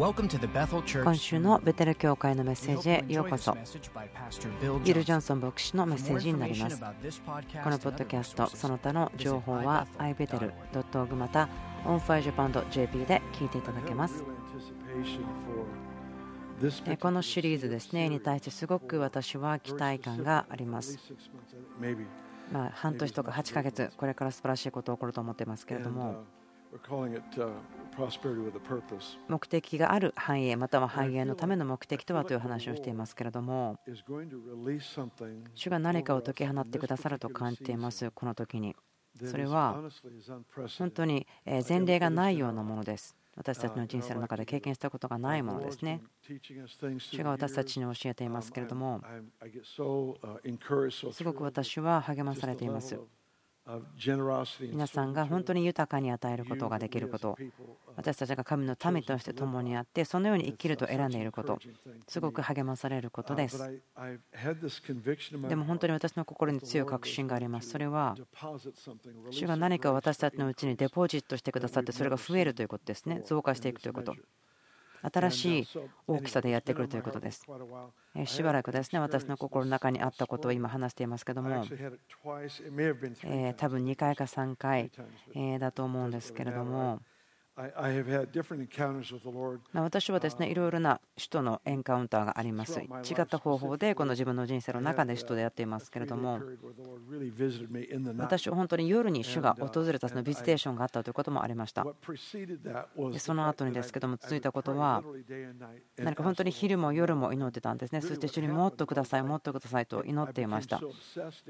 今週のベテル教会のメッセージへようこそ。ビル・ジョンソン牧師のメッセージになります。このポッドキャストその他の情報は ibetel.org また onfirejapan.jp で聞いていただけます。このシリーズですねに対してすごく私は期待感があります。まあ半年とか8ヶ月これから素晴らしいことが起こると思っていますけれども目的がある繁栄または繁栄のための目的とはという話をしていますけれども主が何かを解き放ってくださると感じていますこの時に。それは本当に前例がないようなものです。私たちの人生の中で経験したことがないものですね。主が私たちに教えていますけれども すごく私は励まされています皆さんが本当に豊かに与えることができること。私たちが神の民として共にあってそのように生きると選んでいること。すごく励まされることです。でも本当に私の心に強い確信があります。それは主が何か私たちのうちにデポジットしてくださってそれが増えるということですね。増加していくということ新しい大きさでやってくるということです。しばらくですね私の心の中にあったことを今話していますけども多分2回か3回だと思うんですけれども私はですねいろいろな首都のエンカウンターがあります。違った方法でこの自分の人生の中で首都でやっていますけれども。私は本当に夜に主が訪れたそのビジテーションがあったということもありました。その後にですけども続いたことは何か本当に昼も夜も祈ってたんですね。そして主にもっとくださいもっとくださいと祈っていました。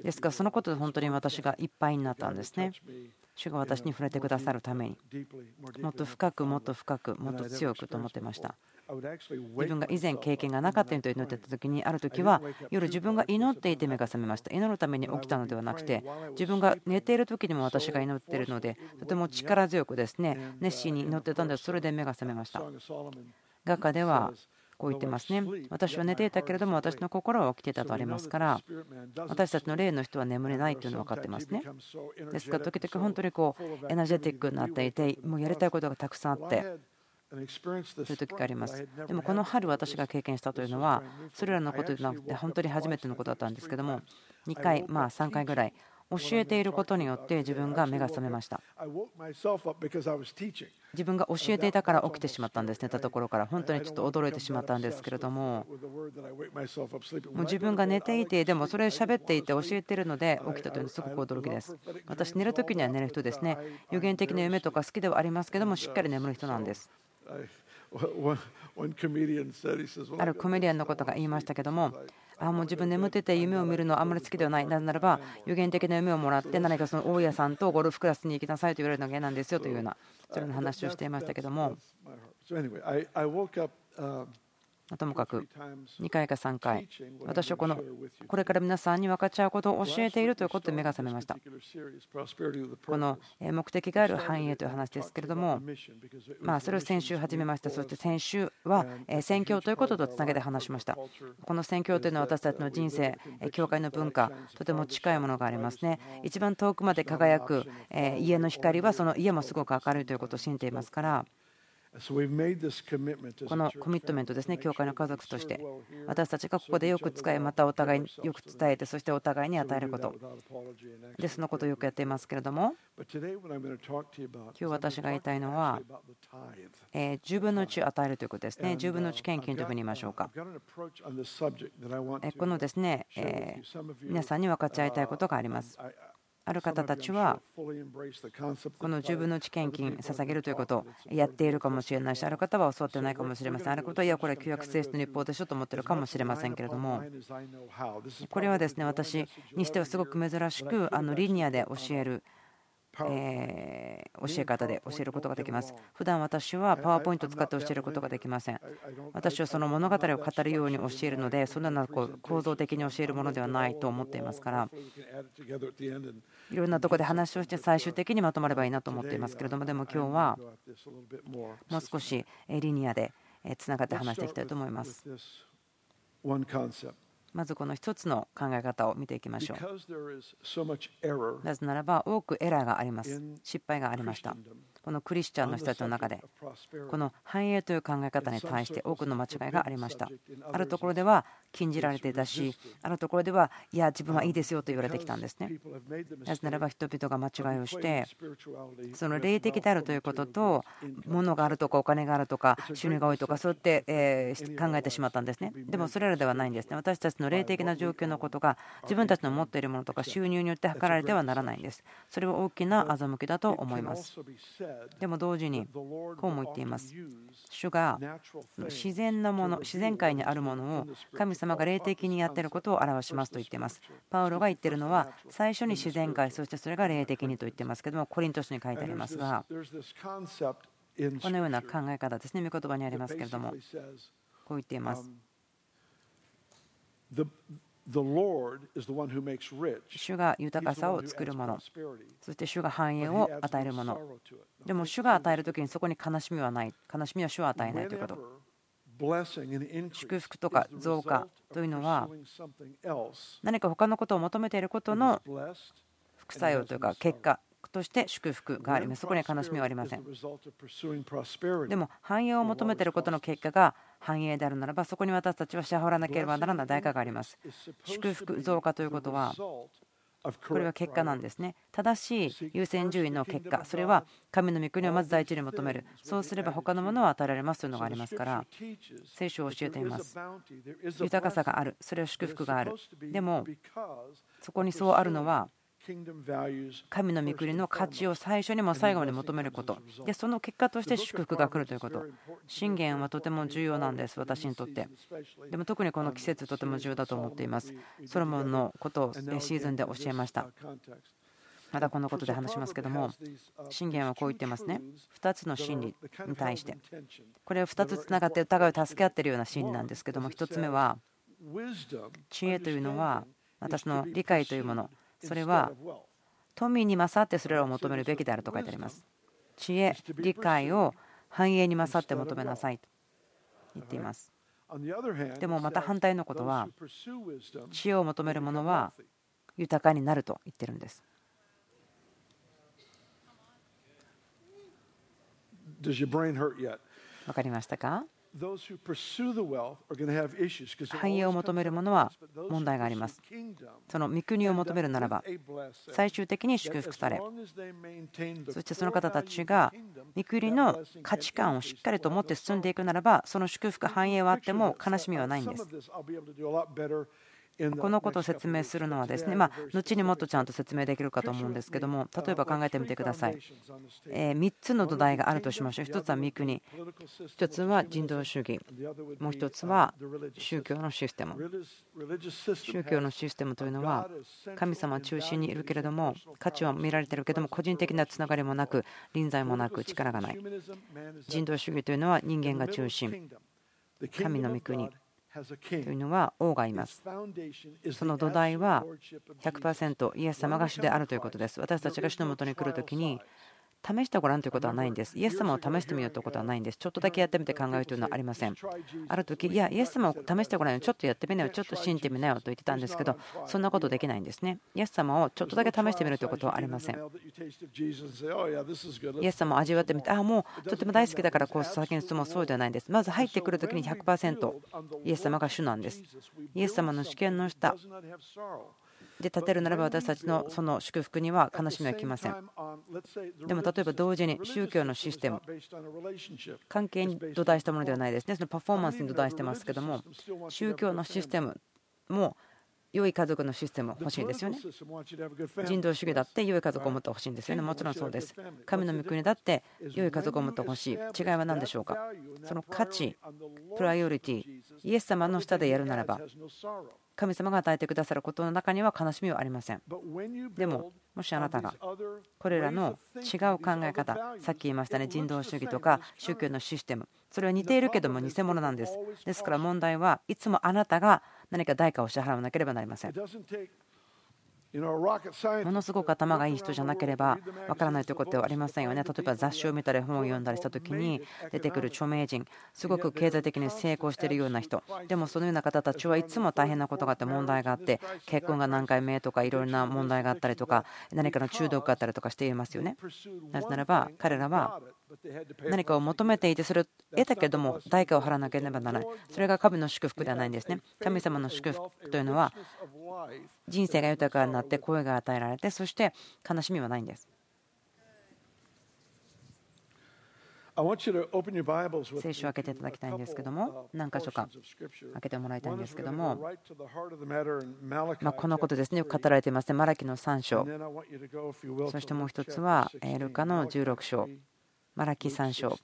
ですからそのことで本当に私がいっぱいになったんですね主が私に触れてくださるために。もっと深くもっと深くもっと強くと思ってました。自分が以前経験がなかったよと祈ってた時にある時は夜自分が祈っていて目が覚めました。祈るために起きたのではなくて自分が寝ている時にも私が祈っているのでとても力強くですね熱心に祈ってたんでそれで目が覚めました。画家ではこう言ってますね。私は寝ていたけれども私の心は起きていたとありますから私たちの霊の人は眠れないというのは分かってますね。ですから時々本当にこうエナジェティックになっていてもうやりたいことがたくさんあってそういう時があります。でもこの春私が経験したというのはそれらのことでなくて本当に初めてのことだったんですけども2回まあ3回ぐらい教えていることによって自分が目が覚めました。自分が教えていたから起きてしまったんです寝たところから。本当にちょっと驚いてしまったんですけれども。もう自分が寝ていてでもそれ喋っていて教えているので起きたというのはすごく驚きです。私寝る時には寝る人ですね。予言的な夢とか好きではありますけどもしっかり眠る人なんです。あるコメディアンのことが言いましたけどもあもう自分眠ってて夢を見るのはあまり好きではない。なぜならば予言的な夢をもらって何かその大家さんとゴルフクラスに行きなさいと言われるのが嫌なんですよというようなそれの話をしていましたけども。ともかく2回か3回私はこのこれから皆さんに分かち合うことを教えているということで目が覚めました。この目的がある繁栄という話ですけれどもまあそれを先週始めました。そして先週は宣教ということとつなげて話しました。この宣教というのは私たちの人生教会の文化とても近いものがありますね。一番遠くまで輝く家の光はその家もすごく明るいということを信じていますからこのコミットメントですね、教会の家族として、私たちがここでよく使い、またお互いによく伝えて、そしてお互いに与えること、でそのことをよくやっていますけれども、今日私が言いたいのは、え10分の1を与えるということですね、10分の1献金というふうに言いましょうか。このですね、え皆さんに分かち合いたいことがあります。ある方たちはこの10分の1献金捧げるということをやっているかもしれないしある方は教わってないかもしれませんあることはいやこれ旧約聖書の立法でしょと思ってるかもしれませんけれどもこれはですね私にしてはすごく珍しくあのリニアで教えるえ教え方で教えることができます。普段私はパワーポイントを使って教えることができません。私はその物語を語るように教えるので、そんなこう構造的に教えるものではないと思っていますから、いろんなところで話をして最終的にまとまればいいなと思っていますけれども、でも今日はもう少しリニアでつながって話していきたいと思います。まずこの一つの考え方を見ていきましょう。なぜならば多くエラーがあります。失敗がありました。このクリスチャンの人たちの中でこの繁栄という考え方に対して多くの間違いがありました。あるところでは禁じられていたしあるところではいや自分はいいですよと言われてきたんですね。なぜならば人々が間違いをしてその霊的であるということと物があるとかお金があるとか収入が多いとかそうやってえ考えてしまったんですね。でもそれらではないんですね。私たちの霊的な状況のことが自分たちの持っているものとか収入によって測られてはならないんです。それは大きな欺きだと思います。でも同時にこうも言っています。主が自然なもの自然界にあるものを神様が霊的にやっていることを表しますと言っています。パウロが言っているのは最初に自然界そしてそれが霊的にと言ってますけどもコリント書に書いてありますがこのような考え方ですね、御言葉にありますけれども、こう言っています。主が豊かさを作るもの、そして主が繁栄を与えるもの。でも主が与えるときにそこに悲しみはない。悲しみは主は与えないということ。祝福とか増加というのは何か他のことを求めていることの副作用というか結果として祝福があります。そこには悲しみはありません。でも繁栄を求めていることの結果が繁栄であるならばそこに私たちは支払わなければならない代価があります。祝福増加ということはこれは結果なんですね。正しい優先順位の結果、それは神の御国をまず第一に求める。そうすれば他のものは与えられますというのがありますから、聖書を教えています。豊かさがある、それは祝福がある。でも、そこにそうあるのは、神の御国の価値を最初にも最後まで求めること。でその結果として祝福が来るということ。信玄はとても重要なんです私にとって。でも特にこの季節とても重要だと思っています。ソロモンのことをシーズンで教えました。またこのことで話しますけども信玄はこう言ってますね。2つの真理に対して。これを2つつながって疑いを助け合っているような真理なんですけども1つ目は知恵というのは私の理解というものそれは富に勝ってそれらを求めるべきであると書いてあります。知恵、理解を繁栄に勝って求めなさいと言っています。でもまた反対のことは、知恵を求める者は豊かになると言ってるんです。分かりましたか？繁栄を求める者は問題があります。その御国を求めるならば、最終的に祝福され、そしてその方たちが御国の価値観をしっかりと持って進んでいくならば、その祝福、繁栄はあっても悲しみはないんです。このことを説明するのはですね、ま、後にもっとちゃんと説明できるかと思うんですけども例えば考えてみてください、え3つの土台があるとしましょう。1つは御国。1つは人道主義。もう1つは宗教のシステム。宗教のシステムというのは神様中心にいるけれども価値は見られているけれども個人的なつながりもなく臨在もなく力がない。人道主義というのは人間が中心。神の御国。というのは王がいます。その土台は100%イエス様が主であるということです。私たちが主のもとに来るときに試してごらんということはないんです。イエス様を試してみようということはないんです。ちょっとだけやってみて考えるというのはありません。ある時、いや、イエス様を試してごらんよ、ちょっとやってみなよ、ちょっと信じてみなよと言ってたんですけど、そんなことできないんですね。イエス様をちょっとだけ試してみるということはありません。イエス様を味わってみて、ああ、もうとても大好きだからこう先に進もうそうではないんです。まず入ってくるときに100%イエス様が主なんです。イエス様の主権の下で立てるならば私たちのその祝福には悲しみは来ません。でも例えば同時に宗教のシステム、関係に土台したものではないですね、そのパフォーマンスに土台してますけども、宗教のシステムも良い家族のシステム欲しいですよね。人道主義だって良い家族を持ってほしいんですよね。もちろんそうです。神の御国だって良い家族を持ってほしい。違いは何でしょうか。その価値、プライオリティ、イエス様の下でやるならば、神様が与えてくださることの中には悲しみはありません。でも、もしあなたがこれらの違う考え方、さっき言いましたね、人道主義とか宗教のシステム、それは似ているけども偽物なんです。ですから問題はいつもあなたが何か代価を支払わなければなりません。ものすごく頭がいい人じゃなければわからないということはありませんよね。例えば雑誌を見たり本を読んだりした時に出てくる著名人、すごく経済的に成功しているような人、でもそのような方たちはいつも大変なことがあって問題があって、結婚が何回目とかいろいろな問題があったりとか、何かの中毒があったりとかしていますよね。なぜならば彼らは何かを求めていてそれを得たけれども代価を払わなければならない。それが神の祝福ではないんですね。神様の祝福というのは人生が豊かになって声が与えられてそして悲しみはないんです。聖書を開けていただきたいんですけども何箇所か開けてもらいたいんですけどもまこのことですね。よく語られていますね。マラキの3章。そしてもう一つはルカの16章マラキ3章、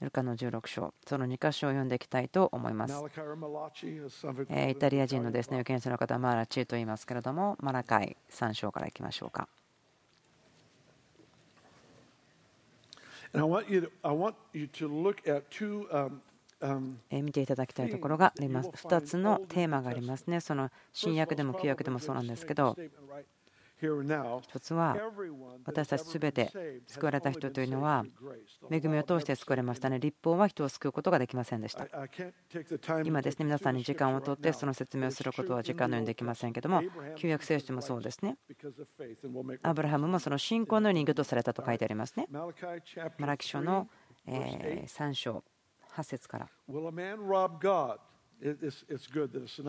ルカの16章、その2箇所を読んでいきたいと思います。イタリア人のですね預言者の方はマラチと言いますけれども、マラカイ3章からいきましょうか。見ていただきたいところがあります。2つのテーマがありますね。その新約でも旧約でもそうなんですけど、一つは私たちすべて救われた人というのは恵みを通して救われましたね。立法は人を救うことができませんでした。今ですね、皆さんに時間をとってその説明をすることは時間のようにできませんけども、旧約聖書でもそうですね。アブラハムもその信仰の人魚とされたと書いてありますね。マラキ書の3章8節から。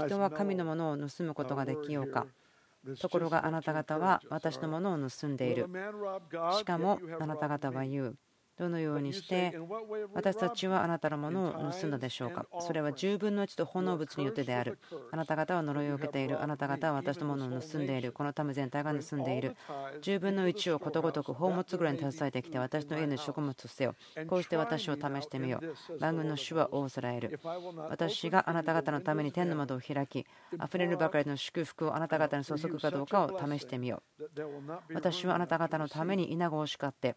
人は神のものを盗むことができようか。ところがあなた方は私のものを盗んでいる。しかもあなた方は言う。どのようにして私たちはあなたのものを盗んだでしょうか？それは10分の1と炎物によってである。あなた方は呪いを受けている。あなた方は私のものを盗んでいる。この民全体が盗んでいる。10分の1をことごとく宝物ぐらいに携えてきて私の家の食物とせよこうして私を試してみよう。番組の主は仰せられる。私があなた方のために天の窓を開き溢れるばかりの祝福をあなた方に注ぐかどうかを試してみよう。私はあなた方のために稲子を叱って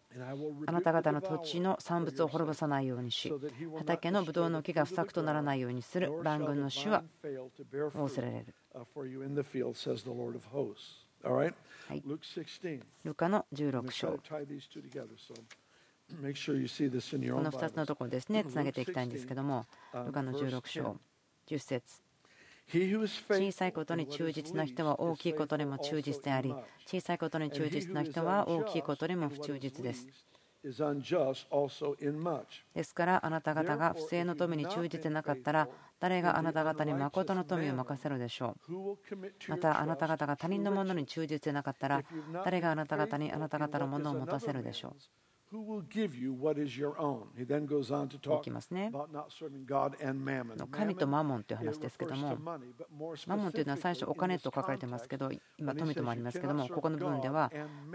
あなた方の土地の産物を滅ぼさないようにし畑のブドウの木が不作とならないようにする。万軍の主は仰せられる。はい、ルカの16章。この2つのところですね、つなげていきたいんですけども、ルカの16章、10節。小さいことに忠実な人は大きいことにも忠実であり、小さいことに忠実な人は大きいことにも不忠実です。ですからあなた方が不正の富に忠実でなかったら誰があなた方に誠の富を任せるでしょうまたあなた方が他人のものに忠実でなかったら誰があなた方にあなた方のものを持たせるでしょういきますね。神とマモンという話ですけども、マモンというのは最初お金と書かれてますけど、今富ともありますけども、ここの部分では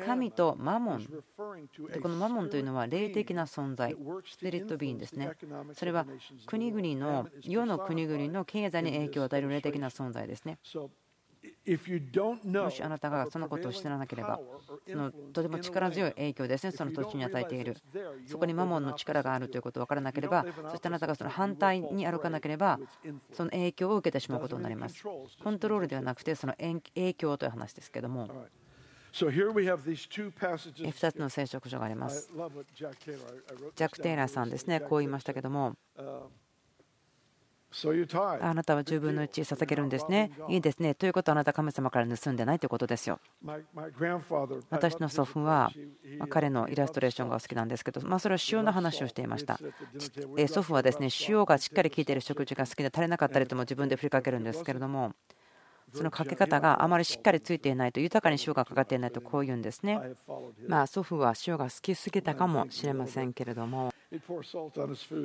神とマモン、でこのマモンというのは霊的な存在、スピリットビーンですね。それは国々の、世の国々の経済に影響を与える霊的な存在ですね。もしあなたがそのことを知らなければ、そのとても力強い影響ですね、その土地に与えている。そこにマモンの力があるということを分からなければ、そしてあなたがその反対に歩かなければ、その影響を受けてしまうことになります。コントロールではなくて、その影響という話ですけども。2つの聖書書があります。ジャック・テイラーさんですね、こう言いましたけども。あなたは10分の1捧げるんですね。いいですね。ということはあなた神様から盗んでないということですよ。私の祖父は彼のイラストレーションが好きなんですけど、まあ、それは塩の話をしていました。祖父はですね塩がしっかり効いている食事が好きで足りなかったりとも自分で振りかけるんですけれども。そのかけ方があまりしっかりついていないと豊かに塩がかかっていないとこう言うんですね。まあ祖父は塩が好きすぎたかもしれませんけれども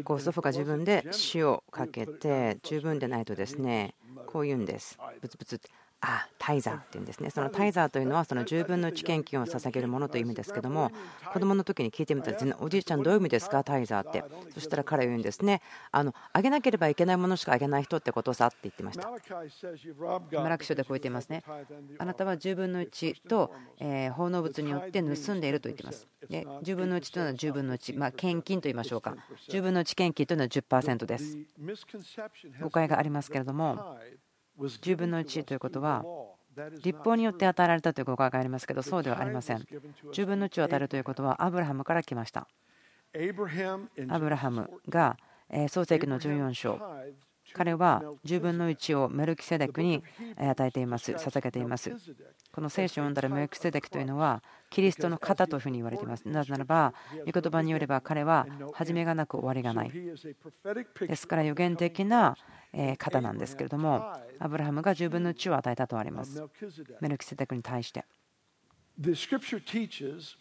ご祖父が自分で塩をかけて十分でないとですねこう言うんです。ブツブツあタイザーっていうんですね。そのタイザーというのはその10分の1献金を捧げるものという意味ですけども子供の時に聞いてみたらおじいちゃんどういう意味ですか？タイザーって。そしたら彼は言うんですね。あのあげなければいけないものしかあげない人ってことさって言ってました。マラク書でこう言っていますねあなたは10分の1と奉納物によって盗んでいると言っています。で10分の1というのは10分の1、まあ、献金と言いましょうか。10分の1献金というのは10%です。誤解がありますけれども10分の1ということは立法によって与えられたという誤解がありますけどそうではありません。10分の1を与えるということはアブラハムから来ました。アブラハムが創世記の14章。彼は10分の1をメルキセデクに与えています。捧げています。この聖書を読んだらメルキセデクというのはキリストの型というふうに言われています。なぜならば御言葉によれば彼は始めがなく終わりがない。ですから予言的な方なんですけれどもアブラハムが10分の1を与えたとあります。メルキセデクに対して。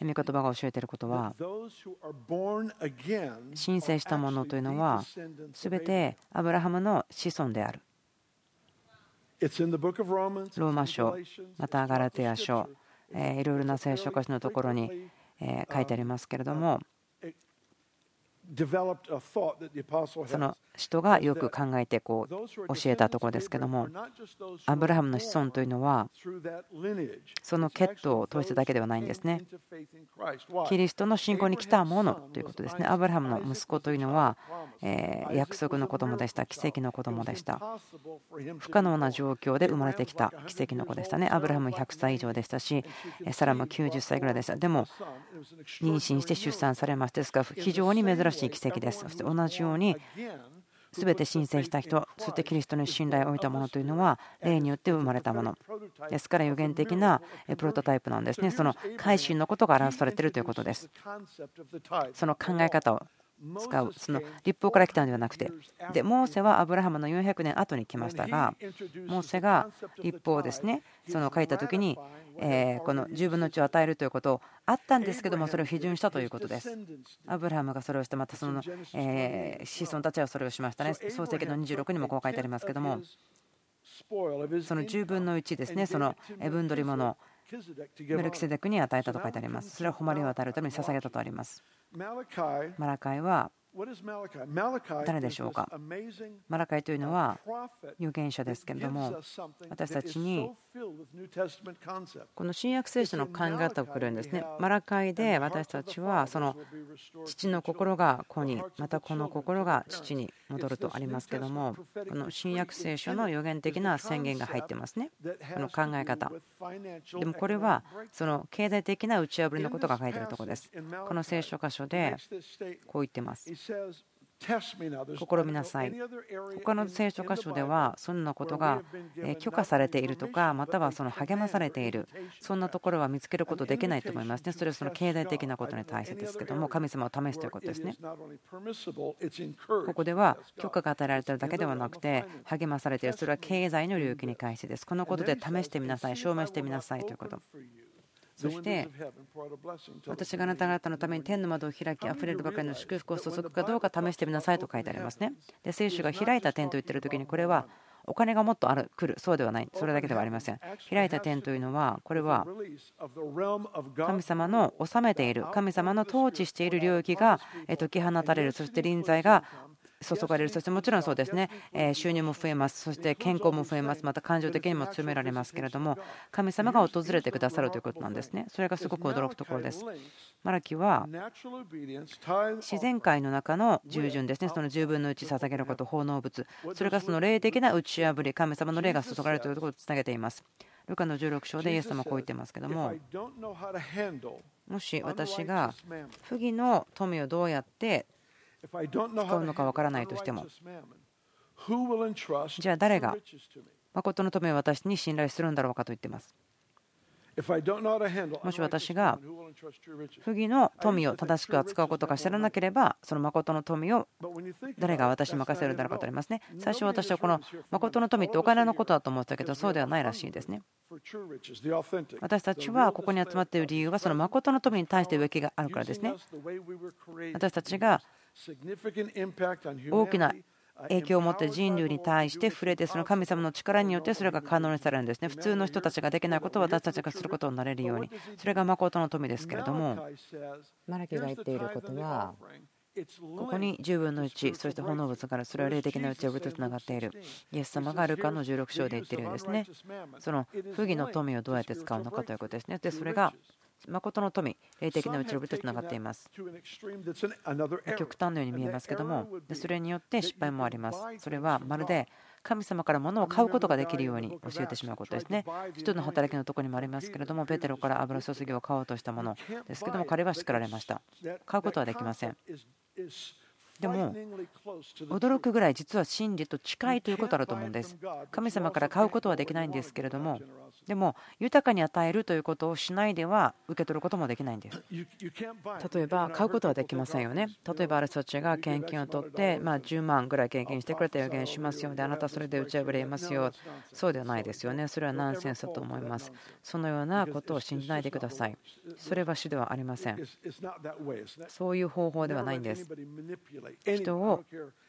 御言葉が教えていることは申請したものというのは全てアブラハムの子孫である。ローマ書またガラテヤ書いろいろな聖書箇所のところに書いてありますけれどもその人がよく考えてこう教えたところですけどもアブラハムの子孫というのはその血統を通しただけではないんですね。キリストの信仰に来たものということですね。アブラハムの息子というのは約束の子供でした。奇跡の子供でした。不可能な状況で生まれてきた奇跡の子でしたね。アブラハム100歳以上でしたしサラも90歳ぐらいでした。でも妊娠して出産されましたですから非常に珍しい奇跡です。そして同じように全て申請した人そしてキリストに信頼を置いたものというのは霊によって生まれたものですから予言的なプロトタイプなんですね。その改心のことが表されているということです。その考え方を使うその立法から来たのではなくてでモーセはアブラハムの400年後に来ましたがモーセが立法をですねその書いた時にえこの10分の1を与えるということあったんですけどもそれを批准したということです。アブラハムがそれをしてまたそのえ子孫たちはそれをしましたね。創世記の26にもこう書いてありますけどもその10分の1ですねその分取り物メルキセデクに与えたと書いてあります。それは誉れを与えるために捧げたとあります。マラカイは誰でしょうか？マラカイというのは預言者ですけれども私たちにこの新約聖書の考え方をくれるんですねマラカイで私たちはその父の心が子にまたこの心が父に戻るとありますけどもこの新約聖書の予言的な宣言が入ってますね。この考え方。でもこれはその経済的な打ち破りのことが書いてあるところです。この聖書箇所でこう言ってます。試みなさい。他の聖書箇所では、そんなことが許可されているとか、またはその励まされている、そんなところは見つけることできないと思いますね。それはその経済的なことに対してですけども、神様を試すということですね。ここでは許可が与えられているだけではなくて、励まされている、それは経済の領域に関してです。このことで試してみなさい、証明してみなさいということ。そして私があなた方のために天の窓を開きあふれるばかりの祝福を注ぐかどうか試してみなさいと書いてありますね。で聖書が開いた点と言ってる時にこれはお金がもっとある来るそうではないそれだけではありません開いた点というのはこれは神様の治めている神様の統治している領域が解き放たれるそして臨在が注がれる、そしてもちろんそうですね、収入も増えます、そして健康も増えます、また感情的にも強められますけれども、神様が訪れてくださるということなんですね。それがすごく驚くところです。マラキは自然界の中の従順ですね、その10分の1捧げること、奉納物、それがその霊的な打ち破り、神様の霊が注がれるということをつなげています。ルカの16章でイエス様はこう言ってますけども、もし私が不義の富をどうやって使うのかわからないとしても。じゃあ誰が誠の富を私に信頼するんだろうかと言っています。もし私が不義の富を正しく扱うことが知らなければその誠の富を誰が私に任せるんだろうかとありますね。最初私はこの誠の富ってお金のことだと思ってたけどそうではないらしいですね。私たちはここに集まっている理由はその誠の富に対して植木があるからですね。私たちが大きな影響を持って人類に対して触れてその神様の力によってそれが可能にされるんですね。普通の人たちができないことを私たちがすることになれるようにそれが誠の富ですけれどもマラキが言っていることはここに10分の1そして炎物からそれは霊的な打ち破りとつながっている。イエス様がルカの16章で言っているようですね。その不義の富をどうやって使うのかということですね。でそれが誠の富、霊的な打ち破りとつながっています。極端のように見えますけども、それによって失敗もあります。それはまるで神様から物を買うことができるように教えてしまうことですね。人の働きのところにもありますけれども、ペテロから油注ぎを買おうとしたものですけども、彼は叱られました。買うことはできません。でも驚くぐらい実は真理と近いということあると思うんです。神様から買うことはできないんですけれどもでも豊かに与えるということをしないでは受け取ることもできないんです。例えば買うことはできませんよね。例えばある人たちが献金を取ってま10万ぐらい献金してくれて予言しますよであなたそれで打ち破れますよそうではないですよね。それはナンセンスだと思います。そのようなことを信じないでください。それは主ではありません。そういう方法ではないんです。人を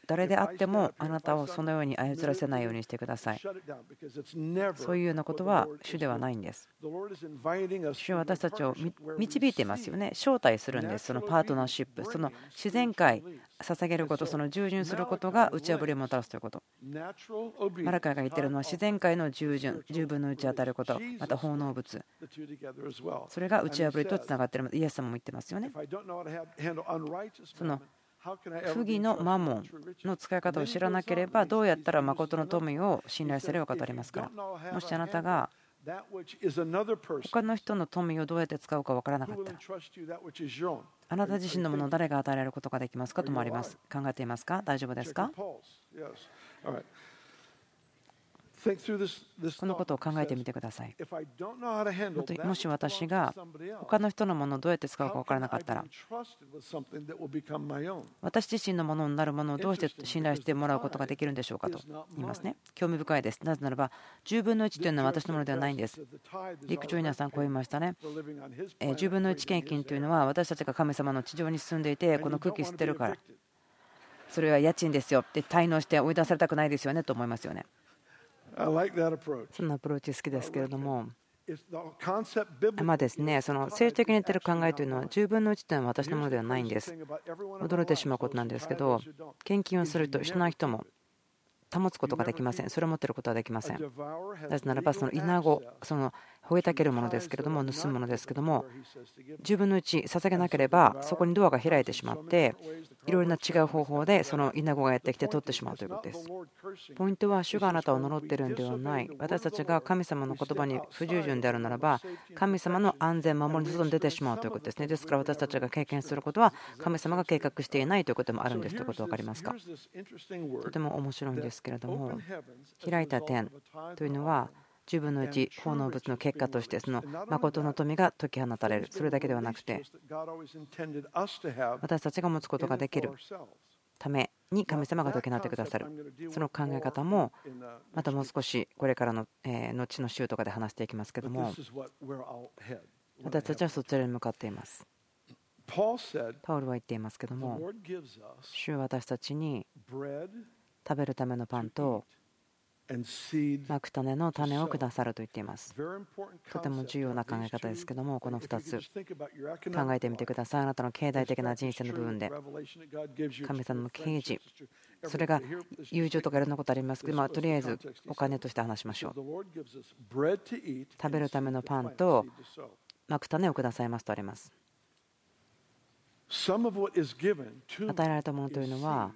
誰であってもあなたをそのように操らせないようにしてください。そういうようなことは主ではないんです。主は私たちを導いていますよね。招待するんです。そのパートナーシップ、その自然界、捧げること、その従順することが打ち破りをもたらすということ。マラカイが言っているのは自然界の従順、十分の打ち当たること、また奉納物。それが打ち破りとつながっている。イエス様も言ってますよね。その不義のマモンの使い方を知らなければどうやったら誠の富を信頼するか語りますから。もしあなたが他の人の富をどうやって使うか分からなかった。らあなた自身のものを誰が与えられることができますかともあります。考えていますか？大丈夫ですか？このことを考えてみてください。もし私が他の人のものをどうやって使うか分からなかったら私自身のものになるものをどうして信頼してもらうことができるんでしょうかと言いますね。興味深いです。なぜならば10分の1というのは私のものではないんです。陸長稲さんこう言いましたね。10分の1献金というのは私たちが神様の地上に住んでいてこの空気吸ってるからそれは家賃ですよって滞納して追い出されたくないですよねと思いますよね。そんなアプローチ好きですけれども、まあですね、その政治的に言ってる考えというのは10分の1というのは私のものではないんです。驚いてしまうことなんですけど、献金をするとしない人も保つことができません。それを持っていることはできません。なぜならば、その稲子、その吠えたけるものですけれども、盗むものですけれども、10分の1捧げなければ、そこにドアが開いてしまって、いろいろな違う方法でその稲子がやってきて取ってしまうということです。ポイントは、主があなたを呪っているんではない。私たちが神様の言葉に不従順であるならば、神様の安全、守りの外に出てしまうということですね。ですから私たちが経験することは、神様が計画していないということもあるんですということ分かりますか？とても面白いんですけれども、開いた点というのは、10分の1奉納物の結果としてその誠の富が解き放たれる。それだけではなくて私たちが持つことができるために神様が解き放ってくださる。その考え方もまたもう少しこれからの後の週とかで話していきますけども私たちはそちらに向かっています。パウルは言っていますけども主は私たちに食べるためのパンとまく種の種をくださると言っています。とても重要な考え方ですけども、この2つ考えてみてください。あなたの経済的な人生の部分で、神様の啓示、それが友情とかいろんなことありますけど、まあ、とりあえずお金として話しましょう。食べるためのパンとまく種をくださいますとあります。与えられたものというのは、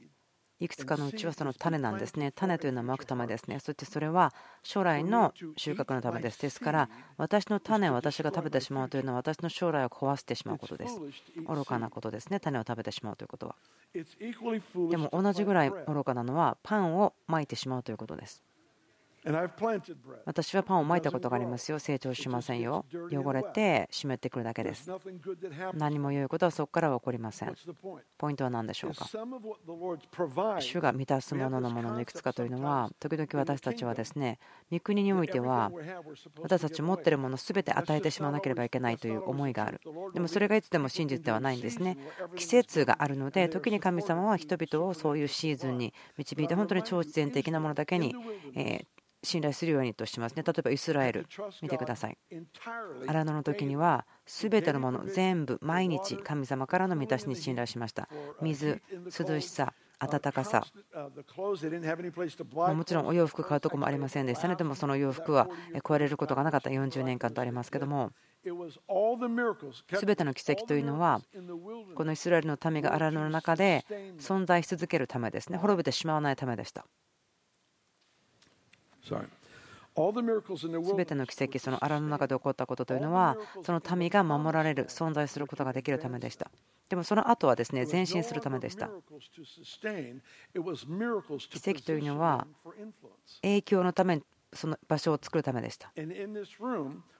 いくつかのうちはその種なんですね。種というのはまくためですね。そしてそれは将来の収穫のためです。ですから、私の種を私が食べてしまうというのは私の将来を壊してしまうことです。愚かなことですね。種を食べてしまうということは。でも同じぐらい愚かなのはパンをまいてしまうということです。私はパンをまいたことがありますよ。成長しませんよ。汚れて湿ってくるだけです。何も言うことはそこからは起こりません。ポイントは何でしょうか？主が満たすもののもののいくつかというのは、時々私たちはですね、御国においては、私たち持っているもの全て与えてしまわなければいけないという思いがある。でもそれがいつでも真実ではないんですね。季節があるので、時に神様は人々をそういうシーズンに導いて、本当に超自然的なものだけに信頼するようにとしますね。例えばイスラエル、見てください。荒野の時には、すべてのもの、全部、毎日、神様からの満たしに信頼しました。水、涼しさ、暖かさ。もちろんお洋服買うとこもありませんでしたね。でもその洋服は壊れることがなかった40年間とありますけども、すべての奇跡というのは、このイスラエルの民が荒野の中で存在し続けるためですね。滅びてしまわないためでした。すべての奇跡、その荒の中で起こったことというのは、その民が守られる、存在することができるためでした。でもその後はですね前進するためでした。奇跡というのは影響のためにその場所を作るためでした。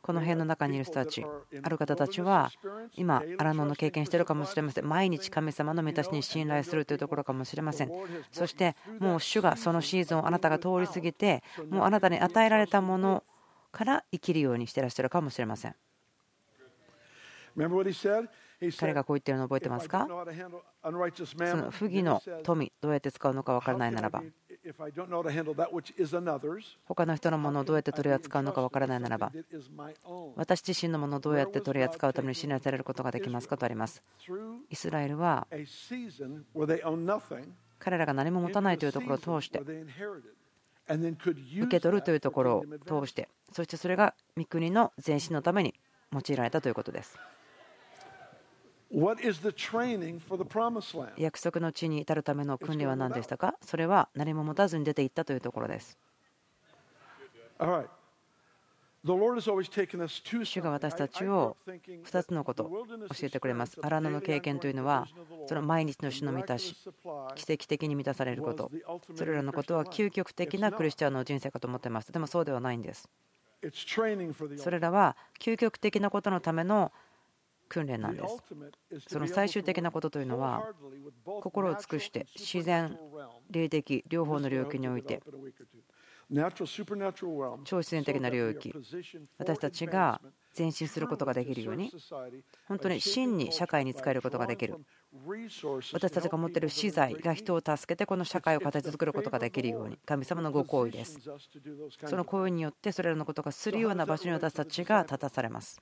この辺の中にいる人たち、ある方たちは今、荒野の経験しているかもしれません。毎日神様の満たしに信頼するというところかもしれません。そしてもう主がそのシーズンをあなたが通り過ぎて、もうあなたに与えられたものから生きるようにしてらっしゃるかもしれません。彼がこう言ってるの覚えてますか？その不義の富、どうやって使うのか分からないならば、他の人のものをどうやって取り扱うのか分からないならば、私自身のものをどうやって取り扱うために信頼されることができますかとあります。イスラエルは彼らが何も持たないというところを通して、受け取るというところを通して、そしてそれが御国の前進のために用いられたということです。約束の地に至るための訓練は何でしたか？それは何も持たずに出ていったというところです。主が私たちを2つのことを教えてくれます。荒野の経験というのは、その毎日の主の満たし、奇跡的に満たされること、それらのことは究極的なクリスチャンの人生かと思っています。でもそうではないんです。それらは究極的なことのための訓練なんです。その最終的なことというのは、心を尽くして自然、霊的、両方の領域において、超自然的な領域、私たちが前進することができるように、本当に真に社会に使えることができる。私たちが持っている資材が人を助けてこの社会を形作ることができるように。神様のご好意です。その行為によってそれらのことがするような場所に私たちが立たされます。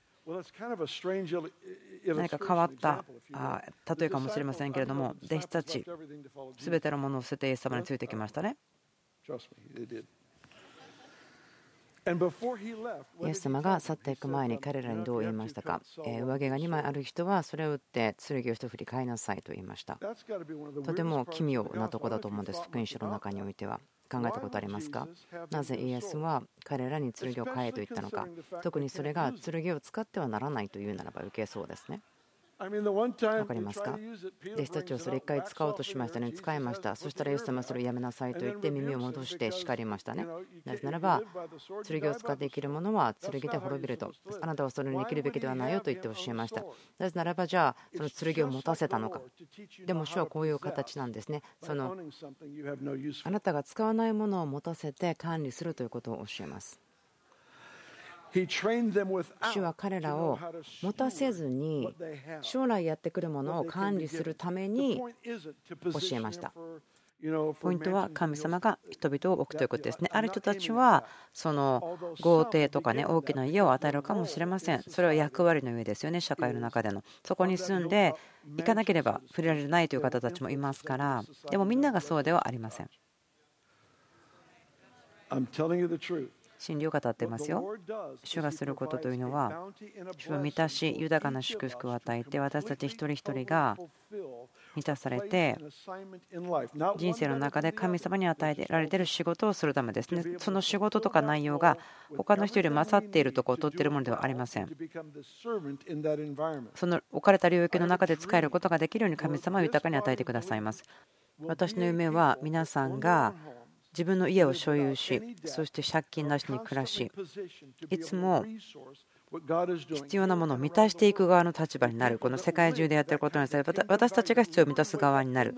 何か変わった例えかもしれませんけれども弟子たち全てのものを捨ててイエス様についてきましたね。イエス様が去っていく前に彼らにどう言いましたか、え上着が2枚ある人はそれを打って剣を一振り買いなさいと言いました。とても奇妙なとこだと思うんです。福音書の中においては。考えたことありますか？なぜイエスは彼らに剣を買えと言ったのか。特にそれが剣を使ってはならないというならば受けそうですね分かりますか？弟子たちをそれ1回使おうとしましたね。使いました。そしたらイエス様それをやめなさいと言って耳を戻して叱りましたね。なぜならば、剣を使って生きる者は剣で滅びると。あなたはそれに生きるべきではないよと言って教えました。なぜならば、じゃあ、その剣を持たせたのか。でも主はこういう形なんです。ね。そのあなたが使わないものを持たせて管理するということを教えます。主は彼らを持たせずに将来やってくるものを管理するために教えました。ポイントは神様が人々を置くということですね。ある人たちはその豪邸とかね大きな家を与えるかもしれません。それは役割の上ですよね、社会の中での。そこに住んで行かなければ触れられないという方たちもいますから、でもみんながそうではありません。真理を語ってますよ。主がすることというのは、主は満たし、豊かな祝福を与えて、私たち一人一人が満たされて、人生の中で神様に与えられている仕事をするためですね。その仕事とか内容が他の人より勝っているとこを取っているものではありません。その置かれた領域の中で使えることができるように神様は豊かに与えてくださいます。私の夢は皆さんが自分の家を所有し、そして借金なしに暮らし、いつも必要なものを満たしていく側の立場になる、この世界中でやっていることなんですが、私たちが必要を満たす側になる、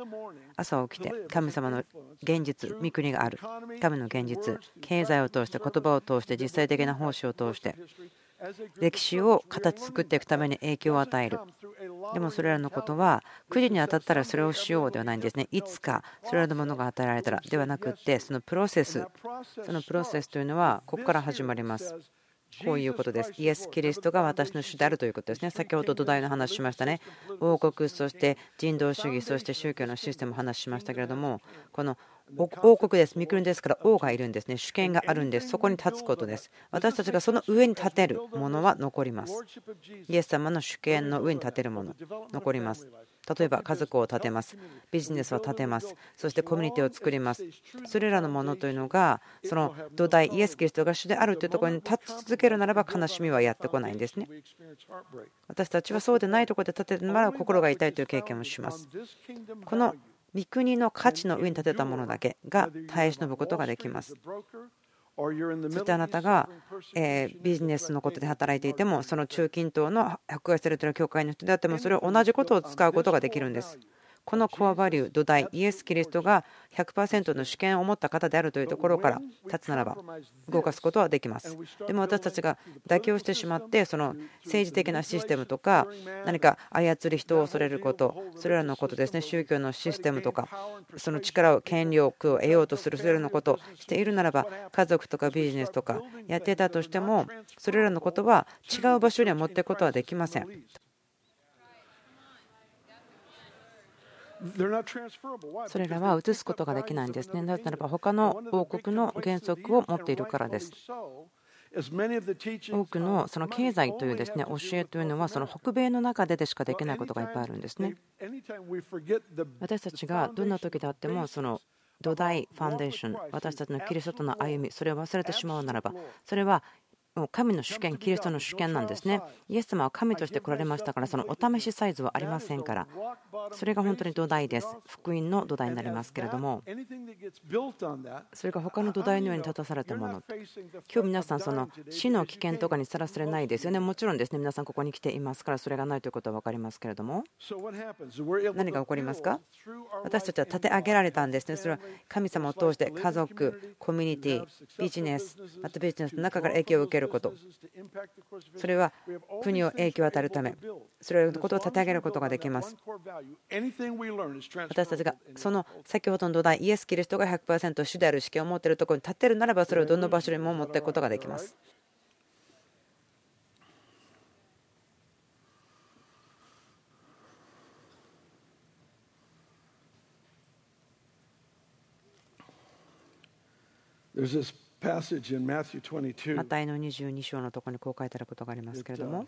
朝起きて神様の現実、御国がある、神の現実、経済を通して、言葉を通して、実際的な奉仕を通して、歴史を形作っていくために影響を与える。でもそれらのことは、9時に当たったらそれをしようではないんですね。いつかそれらのものが与えられたらではなくって、そのプロセス、そのプロセスというのは、ここから始まります。こういうことです。イエス・キリストが私の主であるということですね。先ほど土台の話しましたね。王国、そして人道主義、そして宗教のシステムを話しましたけれども、この王国です、御国ですから王がいるんですね、主権があるんです、そこに立つことです。私たちがその上に立てるものは残ります。イエス様の主権の上に立てるもの、残ります。例えば家族を建てます。ビジネスを建てます。そしてコミュニティを作ります。それらのものというのがその土台イエス・キリストが主であるというところに立ち続けるならば悲しみはやってこないんですね。私たちはそうでないところで建てるなら心が痛いという経験をします。この御国の価値の上に建てたものだけが耐え忍ぶことができます。そしてあなたがビジネスのことで働いていてもその中近東の迫害されている教会の人であってもそれを同じことを使うことができるんですこのコアバリュー土台イエス・キリストが100%の主権を持った方であるというところから立つならば動かすことはできます。でも私たちが妥協してしまってその政治的なシステムとか何か操り人を恐れることそれらのことですね宗教のシステムとかその力を権力を得ようとするそれらのことをしているならば家族とかビジネスとかやってたとしてもそれらのことは違う場所には持っていくことはできません。それらは移すことができないんですね。なぜならば他の王国の原則を持っているからです。多くのその経済というですね教えというのはその北米の中ででしかできないことがいっぱいあるんですね。私たちがどんな時であってもその土台ファンデーション私たちのキリストとの歩みそれを忘れてしまうならばそれは神の主権、キリストの主権なんですね。イエス様は神として来られましたから、そのお試しサイズはありませんから、それが本当に土台です。福音の土台になりますけれども、それが他の土台のように立たされたもの。今日皆さん、その死の危険とかにさらされないですよね。もちろんですね、皆さんここに来ていますから、それがないということは分かりますけれども、何が起こりますか？私たちは立て上げられたんですね。それは神様を通して家族、コミュニティ、ビジネス、またビジネスの中から影響を受けるること。それは国を影響を与えるため。それのことを立て上げることができます。私たちがその先ほどの土台イエス・キリストが100%主である主権を持っているところに立っているならばそれをどの場所にも持っていくことができます。マタイの22章のところにこう書いてあることがありますけれども、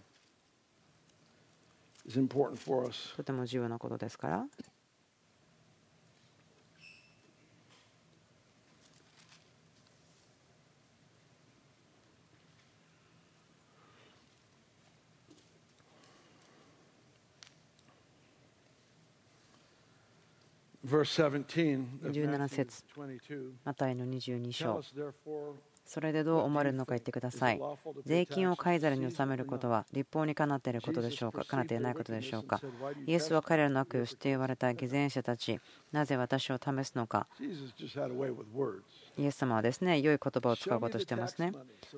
とても重要なことですから。17節。マタイの22章それでどう思われるのか言ってください。税金をカイザルに納めることは立法にかなっていることでしょうか、かなっていないことでしょうか？イエスは彼らの悪意を知って言われた偽善者たち、なぜ私を試すのか？イエス様はですね、良い言葉を使うことをしてますね。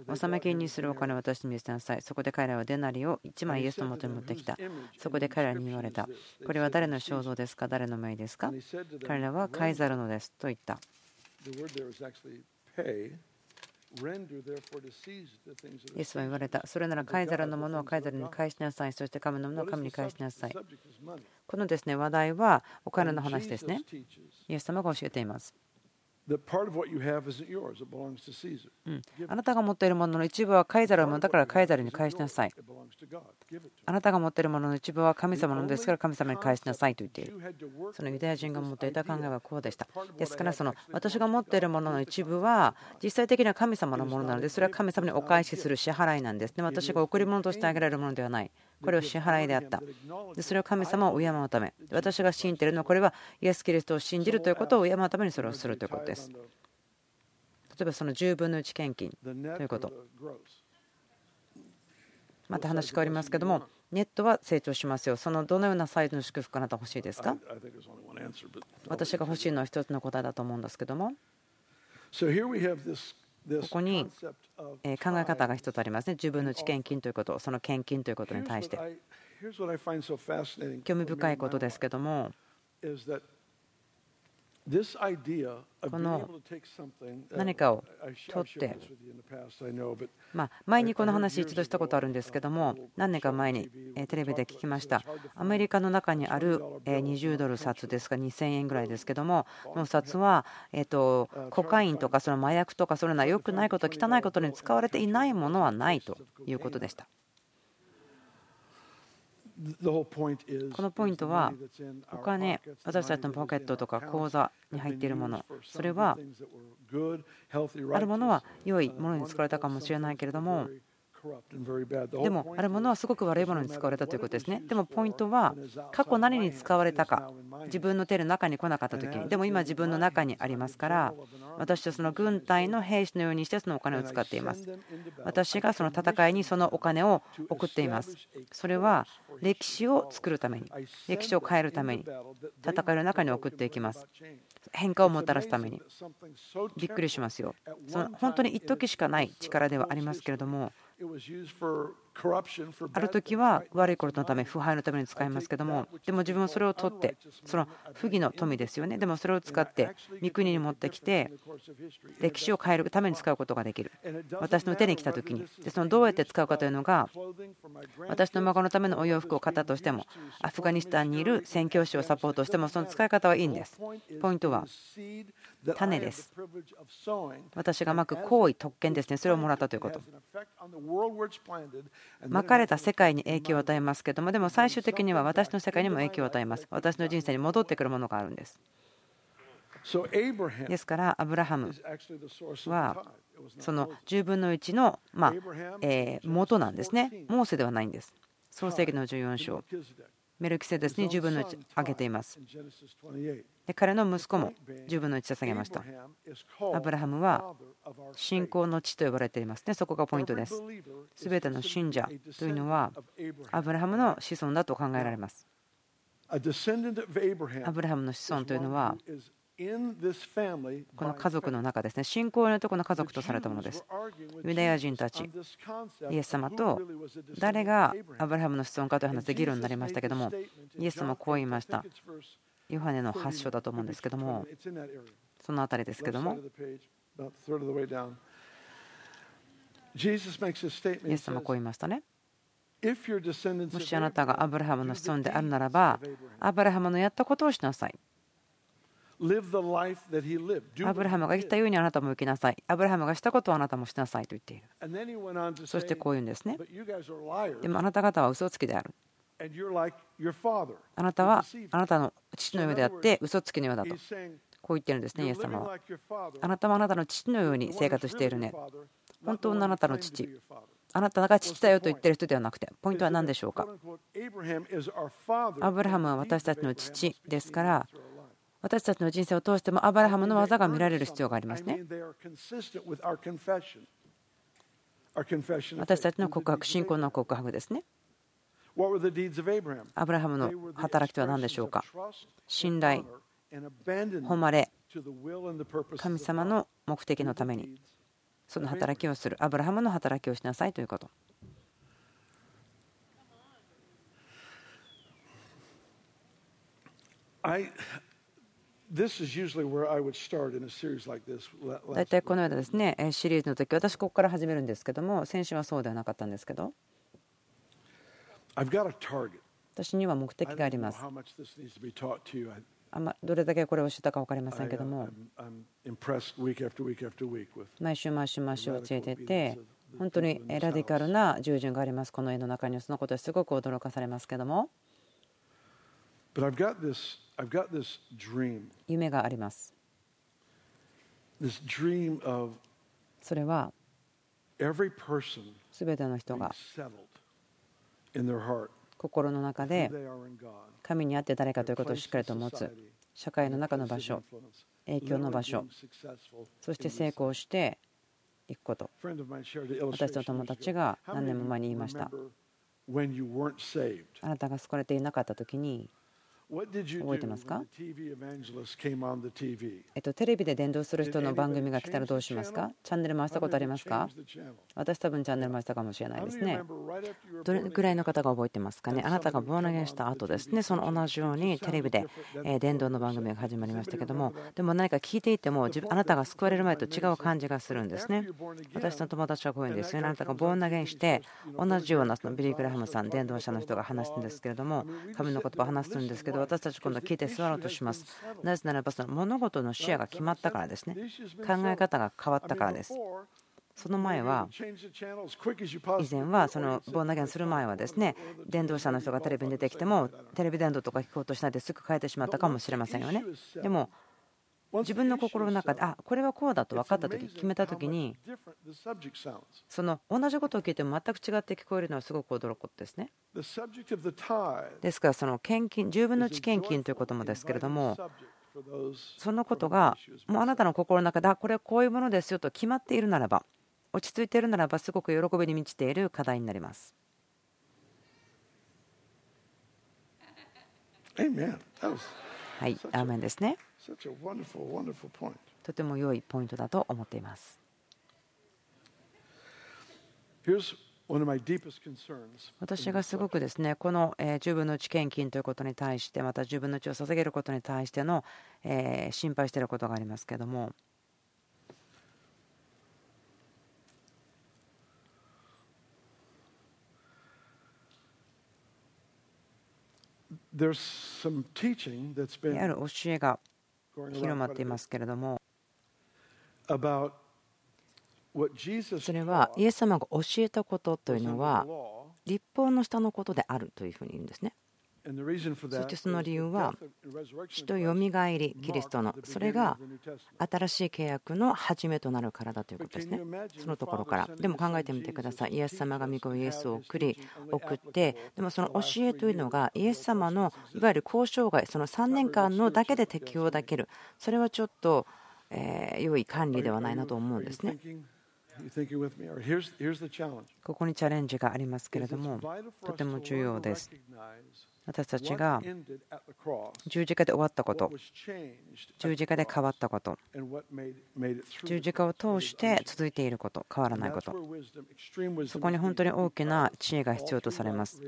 納め金にするお金を私に見せなさい。そこで彼らはデナリを1枚イエスのもとに持ってきた。そこで彼らに言われた。これは誰の肖像ですか？誰の名ですか？彼らはカイザルのですと言った。イエスは言われた。それならカイザルのものをカイザルに返しなさい。そして神のものを神に返しなさい。このですね話題はお金の話ですね。イエス様が教えています。あなたが持っているものの一部はカイザルのものだからカイザルに返しなさい。あなたが持っているものの一部は神様のものですから神様に返しなさいと言っている。そのユダヤ人が持っていた考えはこうでした。ですからその私が持っているものの一部は実際的には神様のものなのでそれは神様にお返しする支払いなんですね。私が贈り物としてあげられるものではない。これを支払いであった。でそれを神様を敬うため、私が信じているのは、これはイエス・キリストを信じるということを敬うためにそれをするということです。例えばその10分の1献金ということ。また話変わりますけども、ネットは成長しますよ。そのどのようなサイズの祝福あなた欲しいですか？私が欲しいのは一つの答えだと思うんですけども。ここに考え方が一つありますね。自分の知見金ということ、その献金ということに対して。興味深いことですけども、この何かを取って、ま前にこの話一度したことあるんですけども何年か前にテレビで聞きましたアメリカの中にある20ドル札ですか2000円ぐらいですけどもこの札はえとコカインとかその麻薬とかそれな良くないこと汚いことに使われていないものはないということでした。このポイントはお金私たちのポケットとか口座に入っているもの。それはあるものは良いものに作られたかもしれないけれどもでもあるものはすごく悪いものに使われたということですね。でもポイントは過去何に使われたか。自分の手の中に来なかった時。にでも今自分の中にありますから私はその軍隊の兵士のようにしてそのお金を使っています。私がその戦いにそのお金を送っています。それは歴史を作るために歴史を変えるために戦いの中に送っていきます。変化をもたらすために。びっくりしますよ。その本当に一時しかない力ではありますけれどもある時は悪いことのため腐敗のために使いますけどもでも自分はそれを取ってその不義の富ですよね。でもそれを使って三国に持ってきて歴史を変えるために使うことができる。私の手に来た時に。でそのどうやって使うかというのが私の孫のためのお洋服を買ったとしてもアフガニスタンにいる宣教師をサポートしてもその使い方はいいんですポイントは種です私がまく行為特権ですねそれをもらったということまかれた世界に影響を与えますけどもでも最終的には私の世界にも影響を与えます私の人生に戻ってくるものがあるんですですからアブラハムはその10分の1のまえ元なんですね。モーセではないんです創世記の14章メルキセデスに10分の1あげています。で彼の息子も10分の1捧げました。アブラハムは信仰の地と呼ばれています。ねそこがポイントです。全ての信者というのはアブラハムの子孫だと考えられます。アブラハムの子孫というのはこの家族の中ですね信仰によってこの家族とされたものです。ユダヤ人たちイエス様と誰がアブラハムの子孫かという話で議論になりましたけどもイエス様はこう言いました。ヨハネの8章だと思うんですけどもその辺りですけども。イエス様はこう言いましたね。もしあなたがアブラハムの子孫であるならばアブラハムのやったことをしなさいアブラハムが生きたようにあなたも生きなさい。アブラハムがしたことをあなたもしなさいと言っている。そしてこう言うんですね。でもあなた方は嘘つきである。あなたはあなたの父のようであって嘘つきのようだと。こう言ってるんですね、イエス様は。あなたはあなたの父のように生活しているね。本当のあなたの父。あなたが父だよと言ってる人ではなくて、ポイントは何でしょうか？アブラハムは私たちの父ですから、私たちの人生を通してもアブラハムの技が見られる必要がありますね。私たちの告白、信仰の告白ですね。アブラハムの働きとは何でしょうか？信頼、誉れ、神様の目的のためにその働きをする、アブラハムの働きをしなさいということ。大体このようなですねシリーズの時私ここから始めるんですけども先週はそうではなかったんですけど。私には目的があります。あまどれだけこれを知ったか分かりませんけども。毎週毎週毎週教えてて本当にラディカルな従順があります。この絵の中にはそのことですごく驚かされますけども夢があります。それは、すべての人が心の中で神にあって誰かということをしっかりと持つ社会の中の場所影響の場所。そして成功していくこと。私の友達が何年も前に言いました。あなたが救われていなかった時に覚えてますか？えっと、テレビで伝道する人の番組が来たらどうしますか？チャンネル回したことありますか？私多分チャンネル回したかもしれないですね。どれぐらいの方が覚えてますかね？あなたがボーナゲンした後ですね、その同じようにテレビで伝道の番組が始まりましたけども、でも何か聞いていてもあなたが救われる前と違う感じがするんですね。私の友達はこういうんですよね。あなたがボーナゲンして同じようなそのビリー・グラハムさん、伝道者の人が話すんですけれども、神の言葉を話すんですけどど私たち今度聞いて座ろうとします。なぜならばその物事の視野が決まったからですね。考え方が変わったからです。その前は以前はそのボーナゲンする前はですね伝道者の人がテレビに出てきてもテレビ伝道とか聞こうとしないですぐ変えてしまったかもしれませんよね。でも自分の心の中であこれはこうだと分かった時決めた時にその同じことを聞いても全く違って聞こえるのはすごく驚くことですねですからその献金10分の1献金ということもですけれどもそのことがもうあなたの心の中でこれはこういうものですよと決まっているならば落ち着いているならばすごく喜びに満ちている課題になります。はい、アーメンですね。とても良いポイントだと思っています。私がすごくですねこの10分の1献金ということに対してまた10分の1を捧げることに対しての心配していることがありますけれども。ある教えが広まっていますけれどもそれはイエス様が教えたことというのは立法の下のことであるというふうに言うんですね。そしてその理由は死とよみがえりキリストの。それが新しい契約の始めとなるからだということですね。そのところから。でも考えてみてください。イエス様が御子イエスを送り送ってでもその教えというのがイエス様のいわゆる交渉外その3年間のだけで適用できる。それはちょっとえ良い管理ではないなと思うんですね。ここにチャレンジがありますけれどもとても重要です私たちが十字架で終わったこと十字架で変わったこと十字架を通して続いていること変わらないこと。そこに本当に大きな知恵が必要とされます。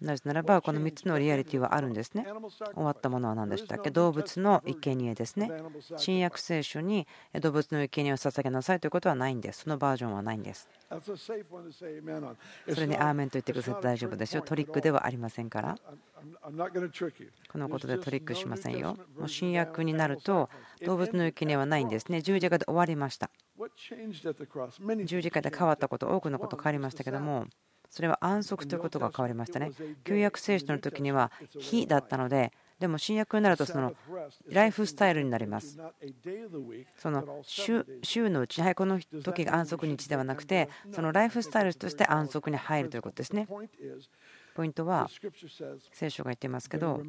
なぜならばこの3つのリアリティはあるんですね。終わったものは何でしたっけ？動物の生贄ですね。新約聖書に動物の生贄を捧げなさいということはないんです。そのバージョンはないんです。それにアーメンと言ってくださって大丈夫ですよ。トリックではありませんからこのことでトリックしませんよ。もう新約になると動物の生贄はないんですね。十字架で終わりました。十字架で変わったこと、多くのこと変わりましたけども、それは安息ということが変わりましたね。旧約聖書の時には火だったので、でも新約になるとそのライフスタイルになります。その週のうち、はい、この時が安息日ではなくて、そのライフスタイルとして安息に入るということですね。ポイントは聖書が言っていますけど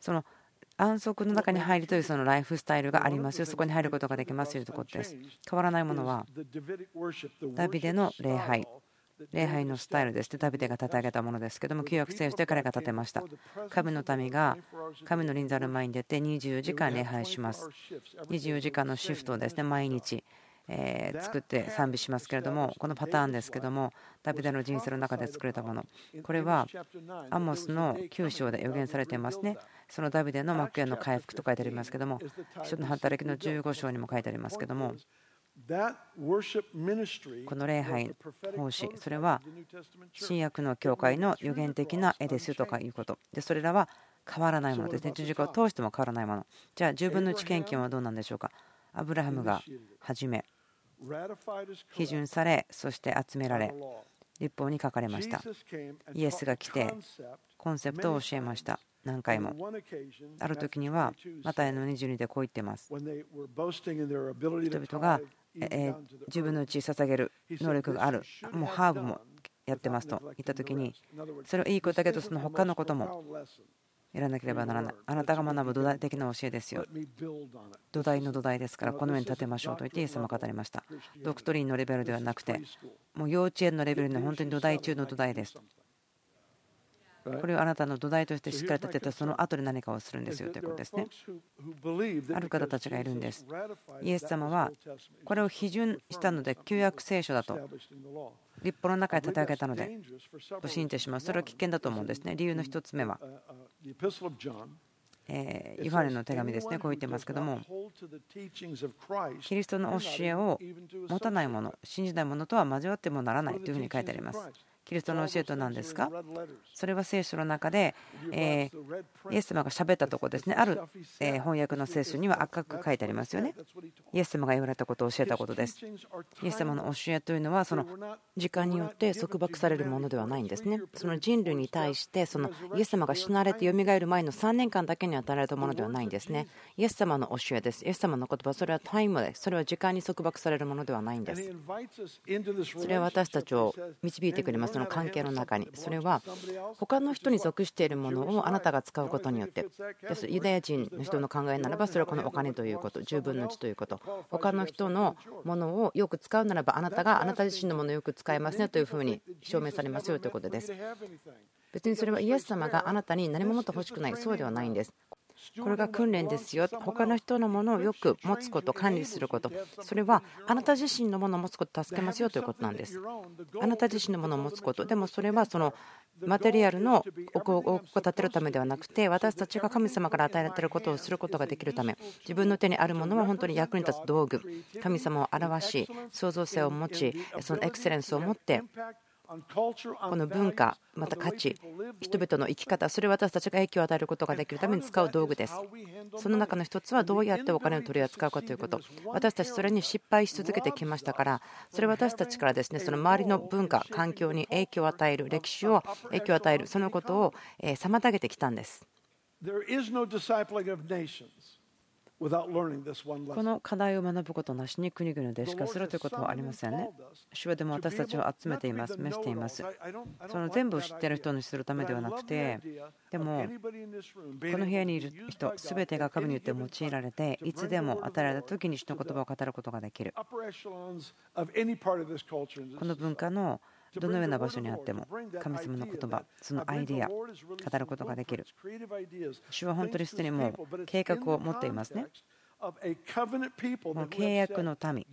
その安息の中に入るというそのライフスタイルがありますよ。そこに入ることができますよということです。変わらないものはダビデの礼拝礼拝のスタイルです。でダビデが立て上げたものですけども旧約聖書で彼が立てました。神の民が神の臨在の前に出て24時間礼拝します。24時間のシフトですね。毎日え作って賛美しますけれどもこのパターンですけどもダビデの人生の中で作れたもの。これはアモスの9章で予言されていますね。そのダビデの幕屋の回復と書いてありますけども人の働きの15章にも書いてありますけどもこの礼拝奉仕それは新約の教会の予言的な絵ですとかいうこと。でそれらは変わらないものですね。十字架を通しても変わらないもの。じゃあ10分の1献金はどうなんでしょうか。アブラハムが始め批准されそして集められ立法に書かれました。イエスが来てコンセプトを教えました。何回も。ある時にはマタイの22でこう言ってます。人々が自分のうち捧げる能力があるもうハーブもやってますと言った時にそれはいいことだけどその他のこともやらなければならない。あなたが学ぶ土台的な教えですよ。土台の土台ですから、このように立てましょうと言ってイエス様は語りました。ドクトリンのレベルではなくて、もう幼稚園のレベルの本当に土台中の土台です。これをあなたの土台としてしっかり立てて、その後で何かをするんですよということですね。ある方たちがいるんです。イエス様はこれを批准したので、旧約聖書だと立法の中で立て上げたのでと信じてしまう。それは危険だと思うんですね。理由の1つ目はえヨハネの手紙ですね。こう言ってますけどもキリストの教えを持たない者信じない者とは交わってもならないというふうに書いてありますキリストの教えと何ですか？それは聖書の中で、えイエス様が喋ったところですね。ある、え翻訳の聖書には赤く書いてありますよね。イエス様が言われたことを教えたことです。イエス様の教えというのは、その時間によって束縛されるものではないんですね。その人類に対して、そのイエス様が死なれてよみがえる前の3年間だけに与えられたものではないんですね。イエス様の教えです。イエス様の言葉、それはタイムです。それは時間に束縛されるものではないんです。それは私たちを導いてくれます。その関係の中にそれは他の人に属しているものをあなたが使うことによってユダヤ人の人の考えならばそれはこのお金ということ10分の1ということ。他の人のものをよく使うならばあなたがあなた自身のものをよく使えますねというふうに証明されますよということです。別にそれはイエス様があなたに何ももっと欲しくないそうではないんです。これが訓練ですよ。他の人のものをよく持つこと管理すること。それはあなた自身のものを持つこと助けますよということなんです。あなた自身のものを持つこと。でもそれはそのマテリアルの王国を立てるためではなくて私たちが神様から与えられていることをすることができるため。自分の手にあるものは本当に役に立つ道具。神様を表し創造性を持ちそのエクセレンスを持ってこの文化、また価値、人々の生き方、それを私たちが影響を与えることができるために使う道具です。その中の一つはどうやってお金を取り扱うかということ。私たちそれに失敗し続けてきましたから、それは私たちからですね、その周りの文化、環境に影響を与える、歴史を影響を与える、そのことを妨げてきたんです。この課題を学ぶことなしに国々でしかするということはありませんね。主はでも私たちを集めています、召しています。その全部を知っている人にするためではなくて、でも、この部屋にいる人、すべてが神によって用いられて、いつでも与えられた時に主の言葉を語ることができる。この文化のどのような場所にあっても神様の言葉そのアイディア語ることができる。主は本当にすでにもう計画を持っていますね契約の民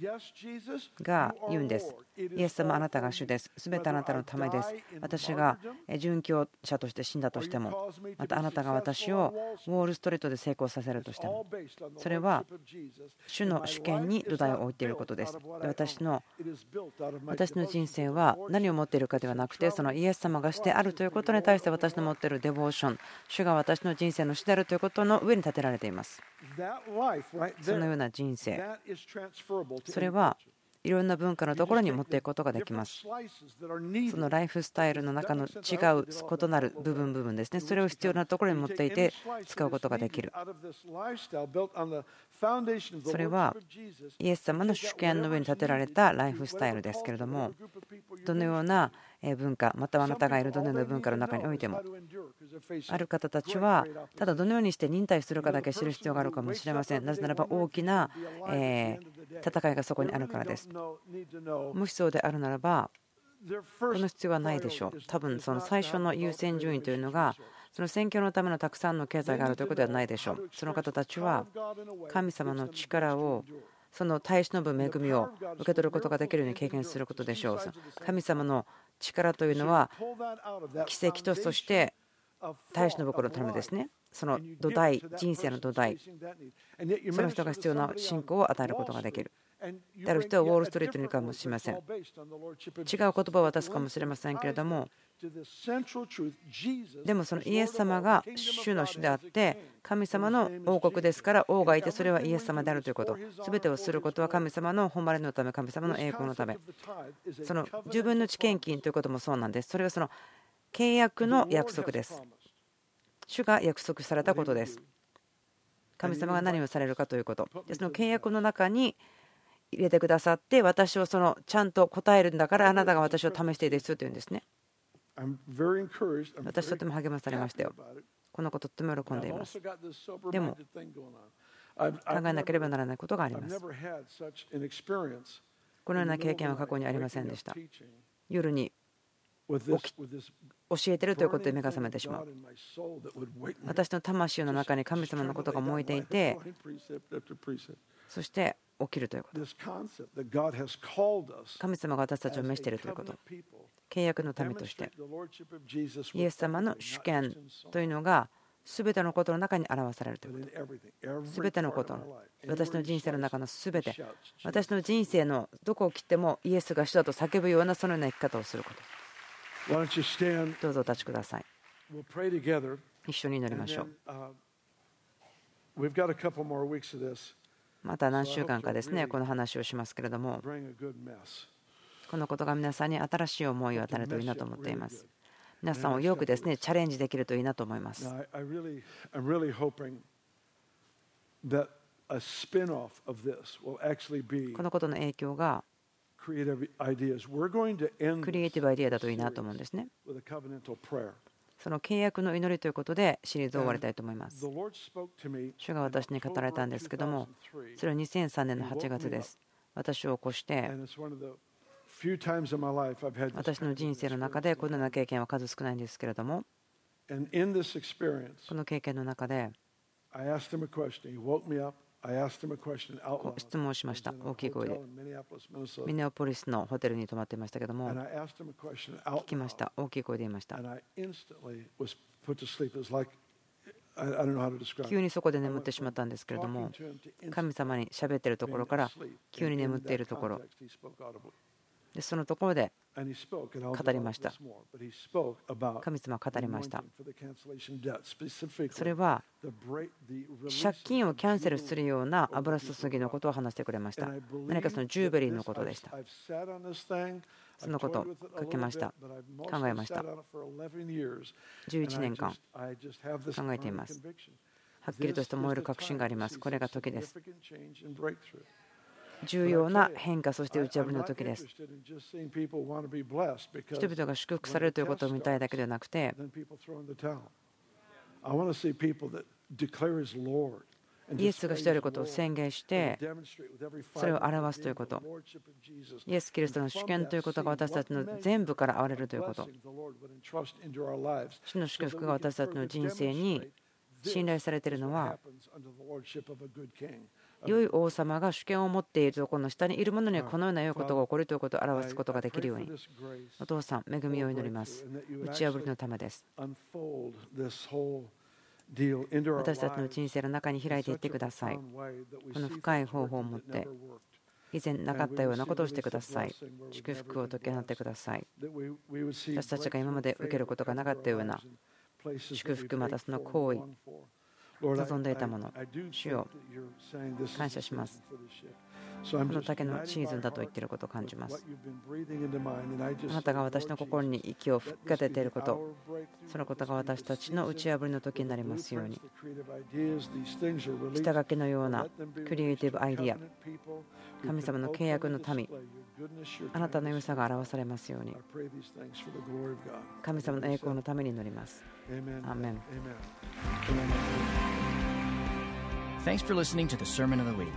が言うんです。イエス様、あなたが主です。すべてあなたのためです。私が殉教者として死んだとしても、またあなたが私をウォールストリートで成功させるとしても、それは主の主権に土台を置いていることです。私の私の人生は何を持っているかではなくて、そのイエス様がしてあるということに対して私の持っているデボーション、主が私の人生の主であるということの上に立てられています。そのような人生それはいろんな文化のところに持っていくことができます。そのライフスタイルの中の違う異なる部分部分ですね。それを必要なところに持っていて使うことができる。それはイエス様の主権の上に立てられたライフスタイルですけれども、どのような文化、またはあなたがいるどのような文化の中においても、ある方たちは、ただどのようにして忍耐するかだけ知る必要があるかもしれません。なぜならば大きな戦いがそこにあるからです。もしそうであるならば、この必要はないでしょう。多分その最初の優先順位というのが、その選挙のためのたくさんの経済があるということではないでしょう。その方たちは神様の力をその耐え忍ぶ恵みを受け取ることができるように経験することでしょう。神様の力というのは奇跡とそして耐え忍ぶことのためですね。その土台、人生の土台、その人が必要な信仰を与えることができる。である人はウォール・ストリートに行くかもしれません。違う言葉を渡すかもしれませんけれども、でもそのイエス様が主の主であって、神様の王国ですから王がいてそれはイエス様であるということ、すべてをすることは神様の誉れのため、神様の栄光のため、その10分の1献金ということもそうなんです。それはその契約の約束です。主が約束されたことです。神様が何をされるかということ。でその契約の中に入れてくださって私をそのちゃんと答えるんだからあなたが私を試していいですよというんですね。私とても励まされましたよ。この子とっても喜んでいます。でも考えなければならないことがあります。このような経験は過去にありませんでした。夜に教えてるということで目が覚めてしまう。私の魂の中に神様のことが燃えていて、そして起きるということ。神様が私たちを召しているということ。契約の民として、イエス様の主権というのが、すべてのことの中に表されるということ。すべてのことの、私の人生の中のすべて、私の人生のどこを切ってもイエスが主だと叫ぶようなそのような生き方をすること。どうぞお立ちください。一緒に祈りましょう。また何週間かですね、この話をしますけれども、このことが皆さんに新しい思いを与えるといいなと思っています。皆さんをよくですね、チャレンジできるといいなと思います。このことの影響がクリエイティブアイデアだといいなと思うんですね。その契約の祈りということでシリーズを終わりたいと思います。主が私に語られたんですけども、それは2003年の8月です。私を起こして、私の人生の中でこのような経験は数少ないんですけれども、この経験の中で、質問をしました、大きい声で。ミネオポリスのホテルに泊まっていましたけども、聞きました、大きい声で言いました。急にそこで眠ってしまったんですけれども、神様に喋っているところから急に眠っているところ、でそのところで語りました。神様は語りました。それは借金をキャンセルするような油注ぎのことを話してくれました。何かそのジューベリーのことでした。そのことを書きました。考えました。11年間考えています。はっきりとした燃える確信があります。これが時です。重要な変化、そして打ち破りの時です。人々が祝福されるということを見たいだけではなくて、イエスがしていることを宣言して、それを表すということ。イエス・キリストの主権ということが私たちの全部から現れるということ。主の祝福が私たちの人生に信頼されているのは、良い王様が主権を持っているところの下にいる者にはこのような良いことが起こるということを表すことができるように。お父さん恵みを祈ります。打ち破りのためです。私たちの人生の中に開いていってください。この深い方法を持って以前なかったようなことをしてください。祝福を解き放ってください。私たちが今まで受けることがなかったような祝福またその行為望んでいたもの、主を感謝します。この竹のシーズンだと言っていることを感じます。あなたが私の心に息を吹きかけていること、そのことが私たちの打ち破りの時になりますように。下書きのようなクリエイティブアイディア、神様の契約の民、あなたの良さが表されますように。神様の栄光のために祈ります。アーメン。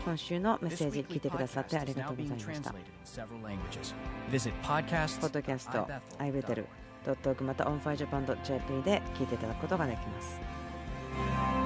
今週のメッセージ聞いてくださってありがとうございました。ポッドキャスト、アイベテル、ドットオーグまたオンファイアジャパンドット JP で聞いていただくことができます。